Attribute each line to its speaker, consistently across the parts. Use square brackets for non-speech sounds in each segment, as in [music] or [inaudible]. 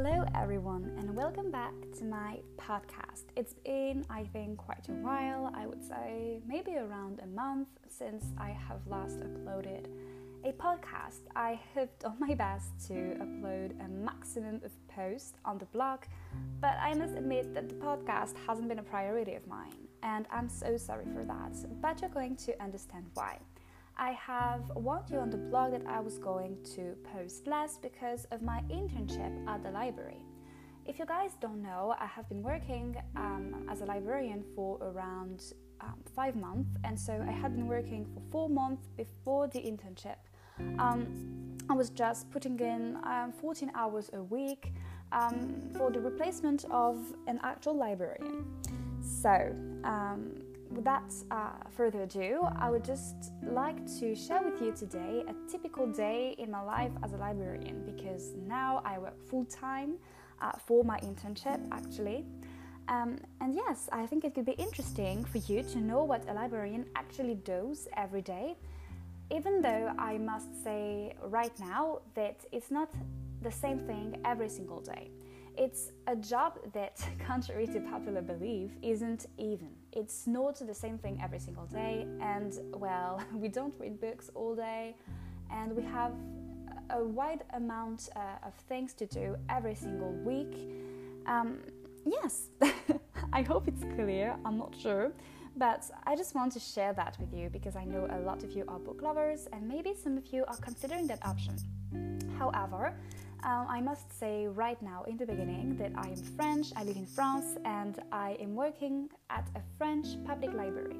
Speaker 1: Hello, everyone, and welcome back to my podcast. It's been, I think, quite a while, I would say maybe around a month since I have last uploaded a podcast. I have done my best to upload a maximum of posts on the blog, but I must admit that the podcast hasn't been a priority of mine, and I'm so sorry for that, but you're going to understand why. I have warned you on the blog that I was going to post less because of my internship at the library. If you guys don't know, I have been working um, as a librarian for around um, five months, and so I had been working for four months before the internship. Um, I was just putting in um, 14 hours a week um, for the replacement of an actual librarian. So, um, without uh, further ado, I would just like to share with you today a typical day in my life as a librarian because now I work full time uh, for my internship actually. Um, and yes, I think it could be interesting for you to know what a librarian actually does every day, even though I must say right now that it's not the same thing every single day. It's a job that, [laughs] contrary to popular belief, isn't even. It's not the same thing every single day, and well, [laughs] we don't read books all day, and we have a wide amount uh, of things to do every single week. Um, yes, [laughs] I hope it's clear, I'm not sure, but I just want to share that with you because I know a lot of you are book lovers, and maybe some of you are considering that option. However, um, I must say right now in the beginning that I am French, I live in France, and I am working at a French public library,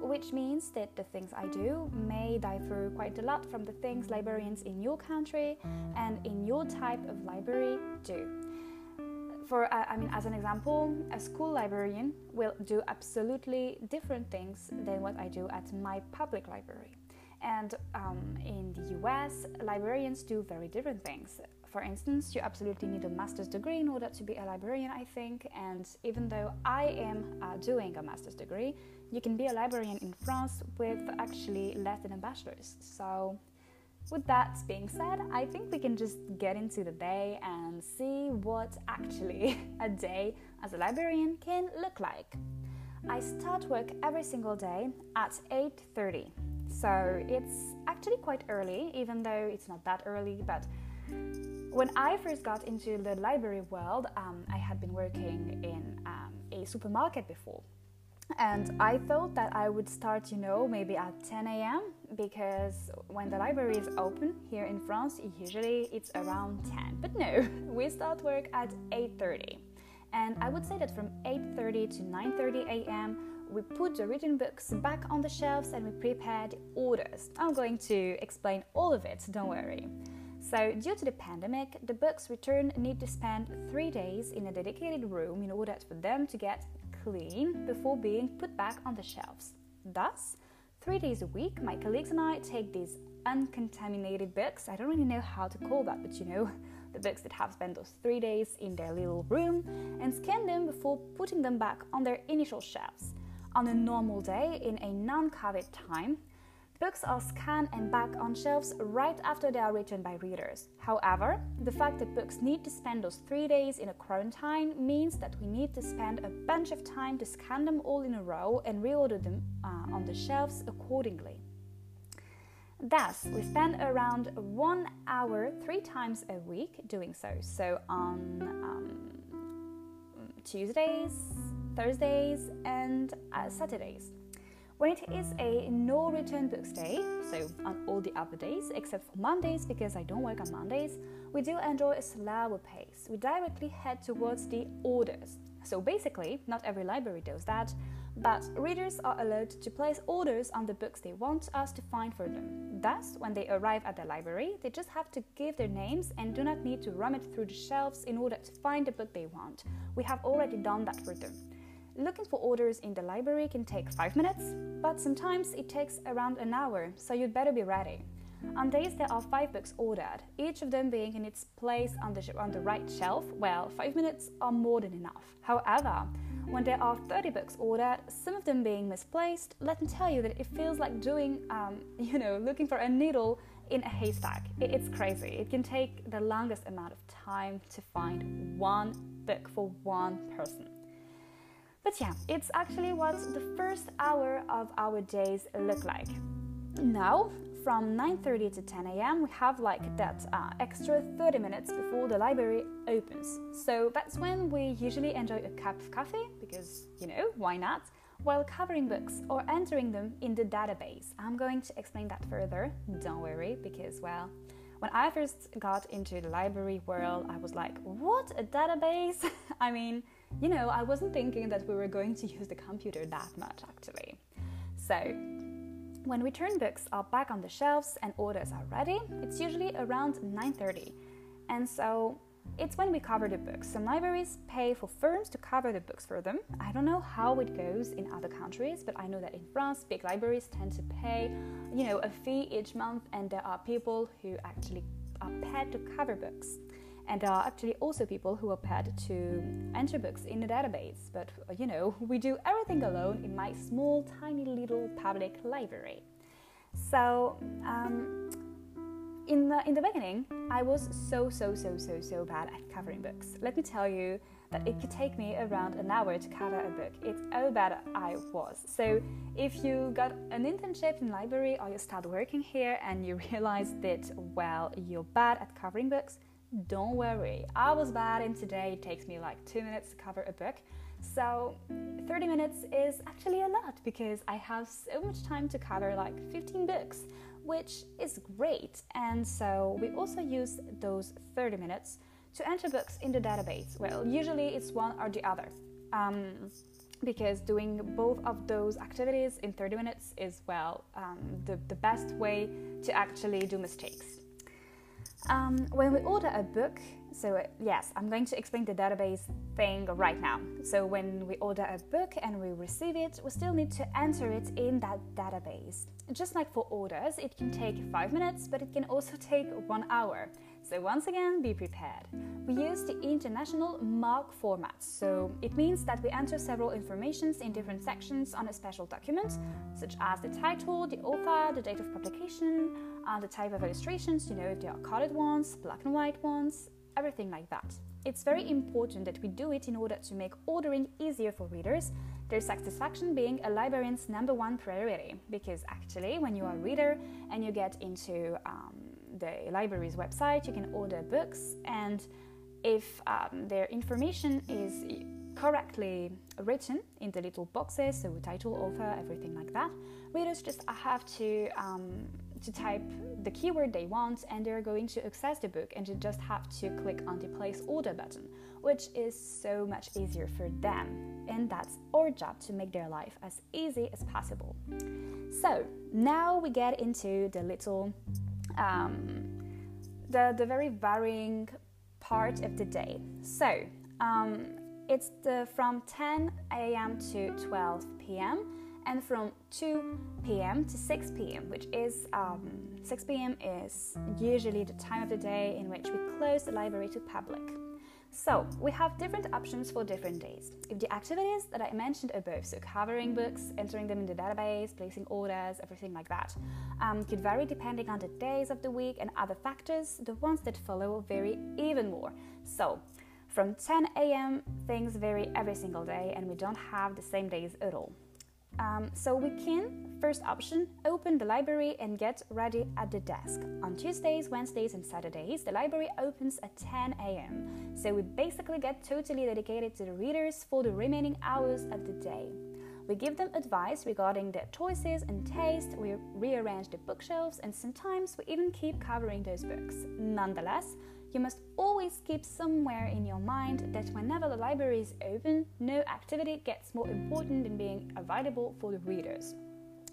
Speaker 1: which means that the things I do may differ quite a lot from the things librarians in your country and in your type of library do. For, uh, I mean, as an example, a school librarian will do absolutely different things than what I do at my public library. And um, in the US, librarians do very different things for instance, you absolutely need a master's degree in order to be a librarian, I think. And even though I am uh, doing a master's degree, you can be a librarian in France with actually less than a bachelor's. So, with that being said, I think we can just get into the day and see what actually [laughs] a day as a librarian can look like. I start work every single day at 8:30. So, it's actually quite early even though it's not that early, but when I first got into the library world, um, I had been working in um, a supermarket before. And I thought that I would start, you know, maybe at 10 a.m. because when the library is open here in France, usually it's around 10. But no, [laughs] we start work at 8:30. And I would say that from 8:30 to 9:30 a.m., we put the written books back on the shelves and we prepare the orders. I'm going to explain all of it, don't worry. So, due to the pandemic, the books returned need to spend three days in a dedicated room in order for them to get clean before being put back on the shelves. Thus, three days a week, my colleagues and I take these uncontaminated books. I don't really know how to call that, but you know, [laughs] the books that have spent those three days in their little room and scan them before putting them back on their initial shelves. On a normal day, in a non COVID time, Books are scanned and back on shelves right after they are written by readers. However, the fact that books need to spend those three days in a quarantine means that we need to spend a bunch of time to scan them all in a row and reorder them uh, on the shelves accordingly. Thus, we spend around one hour three times a week doing so. So on um, Tuesdays, Thursdays, and uh, Saturdays. When it is a no return books day, so on all the other days except for Mondays because I don't work on Mondays, we do enjoy a slower pace. We directly head towards the orders. So basically, not every library does that, but readers are allowed to place orders on the books they want us to find for them. Thus, when they arrive at the library, they just have to give their names and do not need to rummage through the shelves in order to find the book they want. We have already done that for them. Looking for orders in the library can take 5 minutes, but sometimes it takes around an hour, so you'd better be ready. On days there are 5 books ordered, each of them being in its place on the, on the right shelf, well, 5 minutes are more than enough. However, when there are 30 books ordered, some of them being misplaced, let me tell you that it feels like doing, um, [laughs] you know, looking for a needle in a haystack. It's crazy. It can take the longest amount of time to find one book for one person. But yeah, it's actually what the first hour of our days look like. Now, from 9:30 to 10 a.m., we have like that uh, extra 30 minutes before the library opens. So that's when we usually enjoy a cup of coffee because you know why not? While covering books or entering them in the database. I'm going to explain that further. Don't worry, because well, when I first got into the library world, I was like, what a database? [laughs] I mean, you know, I wasn't thinking that we were going to use the computer that much actually. So, when return books are back on the shelves and orders are ready, it's usually around 9:30. And so it's when we cover the books. Some libraries pay for firms to cover the books for them. I don't know how it goes in other countries, but I know that in France, big libraries tend to pay, you know, a fee each month, and there are people who actually are paid to cover books. And there are actually also people who are paid to enter books in the database. But you know, we do everything alone in my small, tiny little public library. So, um, in the in the beginning, I was so so so so so bad at covering books. Let me tell you that it could take me around an hour to cover a book. It's how bad I was. So if you got an internship in library or you start working here and you [laughs] realize that well you're bad at covering books, don't worry. I was bad and today it takes me like two minutes to cover a book. So 30 minutes is actually a lot because I have so much time to cover like 15 books which is great. And so we also use those 30 minutes to enter books in the database. Well, usually it's one or the other. Um, because doing both of those activities in 30 minutes is, well, um, the, the best way to actually do mistakes. Um, when we order a book, so uh, yes, I'm going to explain the database thing right now. So when we order a book and we receive it, we still need to enter it in that database. Just like for orders, it can take 5 minutes, but it can also take 1 hour. So once again, be prepared. We use the international MARC format. So it means that we enter several informations in different sections on a special document, such as the title, the author, the date of publication, and the type of illustrations, you know, if they are colored ones, black and white ones, everything like that. It's very important that we do it in order to make ordering easier for readers, their satisfaction being a librarian's number one priority. Because actually, when you are a reader and you get into um, the library's website, you can order books, and if um, their information is correctly written in the little boxes, so title, author, everything like that, readers just have to um, to type the keyword they want and they're going to access the book and you just have to click on the place order button which is so much easier for them. And that's our job to make their life as easy as possible. So now we get into the little um, the, the very varying part of the day. So um, it's the from 10 a.m to 12 p.m and from 2 p.m. to 6 p.m., which is um, 6 p.m. is usually the time of the day in which we close the library to public. So we have different options for different days. If the activities that I mentioned above, so covering books, entering them in the database, placing orders, everything like that, um, could vary depending on the days of the week and other factors. The ones that follow vary even more. So from 10 a.m., things vary every single day, and we don't have the same days at all. Um, so we can, first option, open the library and get ready at the desk. On Tuesdays, Wednesdays, and Saturdays, the library opens at 10 a.m. So we basically get totally dedicated to the readers for the remaining hours of the day. We give them advice regarding their choices and taste, we rearrange the bookshelves, and sometimes we even keep covering those books. Nonetheless, you must always keep somewhere in your mind that whenever the library is open, no activity gets more important than being available for the readers.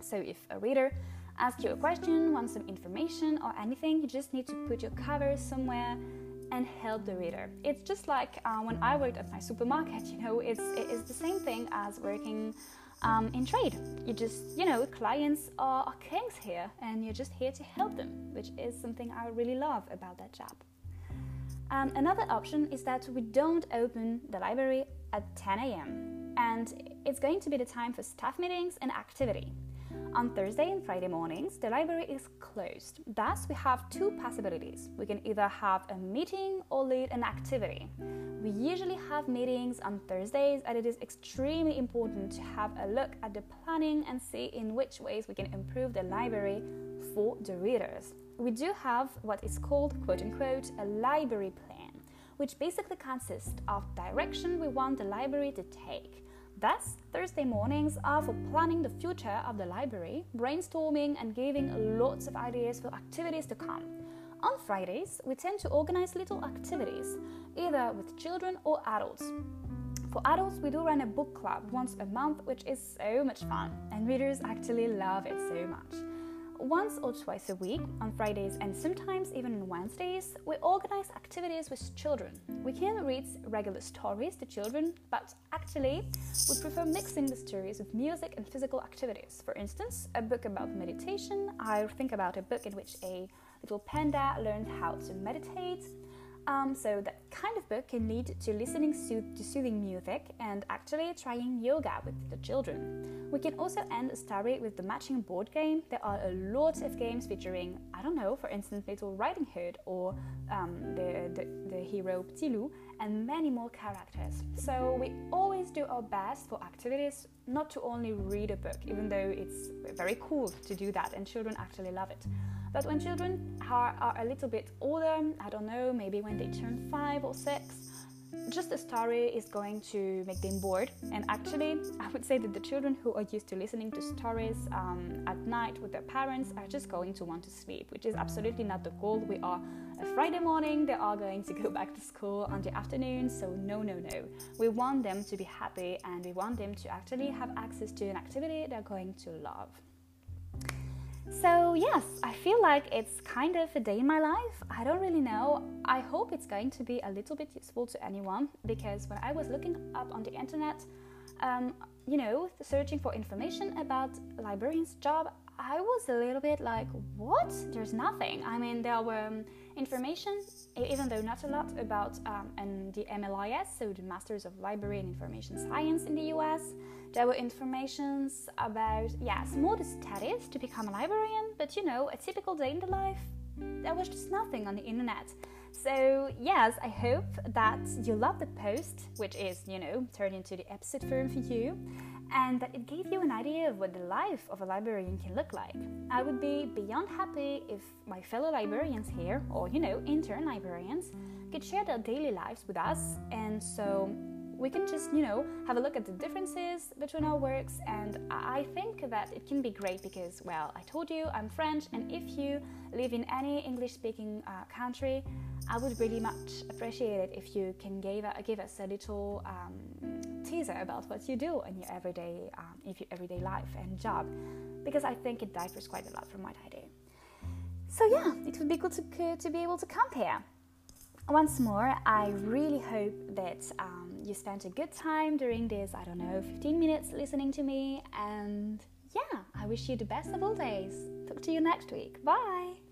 Speaker 1: So, if a reader asks you a question, wants some information, or anything, you just need to put your cover somewhere and help the reader. It's just like uh, when I worked at my supermarket, [laughs] you know, it's, it's the same thing as working um, in trade. You just, you know, clients are, are kings here and you're just here to help them, which is something I really love about that job. Um, another option is that we don't open the library at 10 a.m. and it's going to be the time for staff meetings and activity. On Thursday and Friday mornings, the library is closed. Thus, we have two possibilities. We can either have a meeting or lead an activity. We usually have meetings on Thursdays, and it is extremely important to have a look at the planning and see in which ways we can improve the library for the readers. We do have what is called, quote unquote, a library plan, which basically consists of direction we want the library to take. Thus, Thursday mornings are for planning the future of the library, brainstorming, and giving lots of ideas for activities to come. On Fridays, we tend to organize little activities, either with children or adults. For adults, we do run a book club once a month, which is so much fun, and readers actually love it so much. Once or twice a week, on Fridays and sometimes even on Wednesdays, we organize activities with children. We can read regular stories to children, but actually, we prefer mixing the stories with music and physical activities. For instance, a book about meditation, I think about a book in which a little panda learns how to meditate. Um, so that kind of book can lead to listening to soothing music and actually trying yoga with the children. We can also end a story with the matching board game. There are a lot of games featuring, I don't know, for instance, Little Riding Hood or um, the, the, the hero Petit Loup and many more characters. So we always do our best for activities, not to only read a book, even though it's very cool to do that and children actually love it. But when children are, are a little bit older, I don't know, maybe when they turn five or six, just a story is going to make them bored. And actually, I would say that the children who are used to listening to stories um, at night with their parents are just going to want to sleep, which is absolutely not the goal. We are a Friday morning, they are going to go [laughs] back to school on the afternoon. So, no, no, no. We want them to be happy and we want them to actually have access to an activity they're going to love. So, yes, I feel like it's kind of a day in my life. I don't really know. I hope it's going to be a little bit useful to anyone because when I was looking up on the internet, um, you know, searching for information about librarian's job, I was a little bit like, what? There's nothing. I mean, there were um, information, even though not a lot, about um, and the MLIS, so the Masters of Library and Information Science in the US. There were informations about, yes, more studies to become a librarian, but you know, a typical day in the life, there was just nothing on the internet. So, yes, I hope that you love the post, which is, you know, turned into the episode form for you, and that it gave you an idea of what the life of a librarian can look like. I would be beyond happy if my fellow librarians here, or, you know, intern librarians, could share their daily lives with us, and so we can just, you know, have a look at the differences between our works. And I think that it can be great because, well, I told you I'm French, and if you live in any English speaking uh, country, I would really much appreciate it if you can give, uh, give us a little um, teaser about what you do in your everyday, um, if your everyday life and job, because I think it differs quite a lot from what I do. So yeah, it would be good to, to be able to compare. Once more, I really hope that um, you spent a good time during this, I don't know, 15 minutes listening to me. And yeah, I wish you the best of all days. Talk to you next week. Bye.